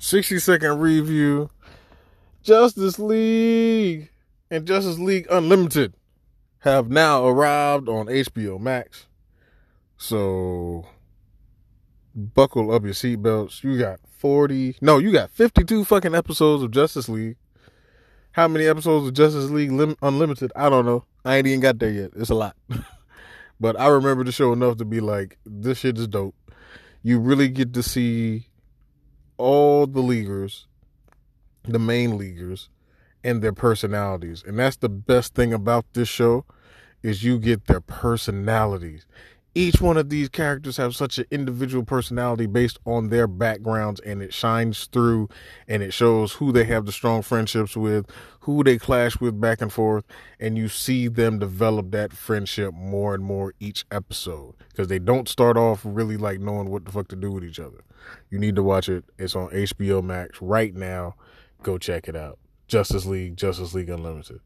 60 second review. Justice League and Justice League Unlimited have now arrived on HBO Max. So buckle up your seatbelts. You got 40, no, you got 52 fucking episodes of Justice League. How many episodes of Justice League Lim- Unlimited? I don't know. I ain't even got there yet. It's a lot. but I remember the show enough to be like, this shit is dope. You really get to see all the leaguers, the main leaguers, and their personalities. And that's the best thing about this show is you get their personalities each one of these characters have such an individual personality based on their backgrounds and it shines through and it shows who they have the strong friendships with who they clash with back and forth and you see them develop that friendship more and more each episode. Because they don't start off really like knowing what the fuck to do with each other. You need to watch it. It's on hbo max right now. Go check it out. Justice league justice league unlimited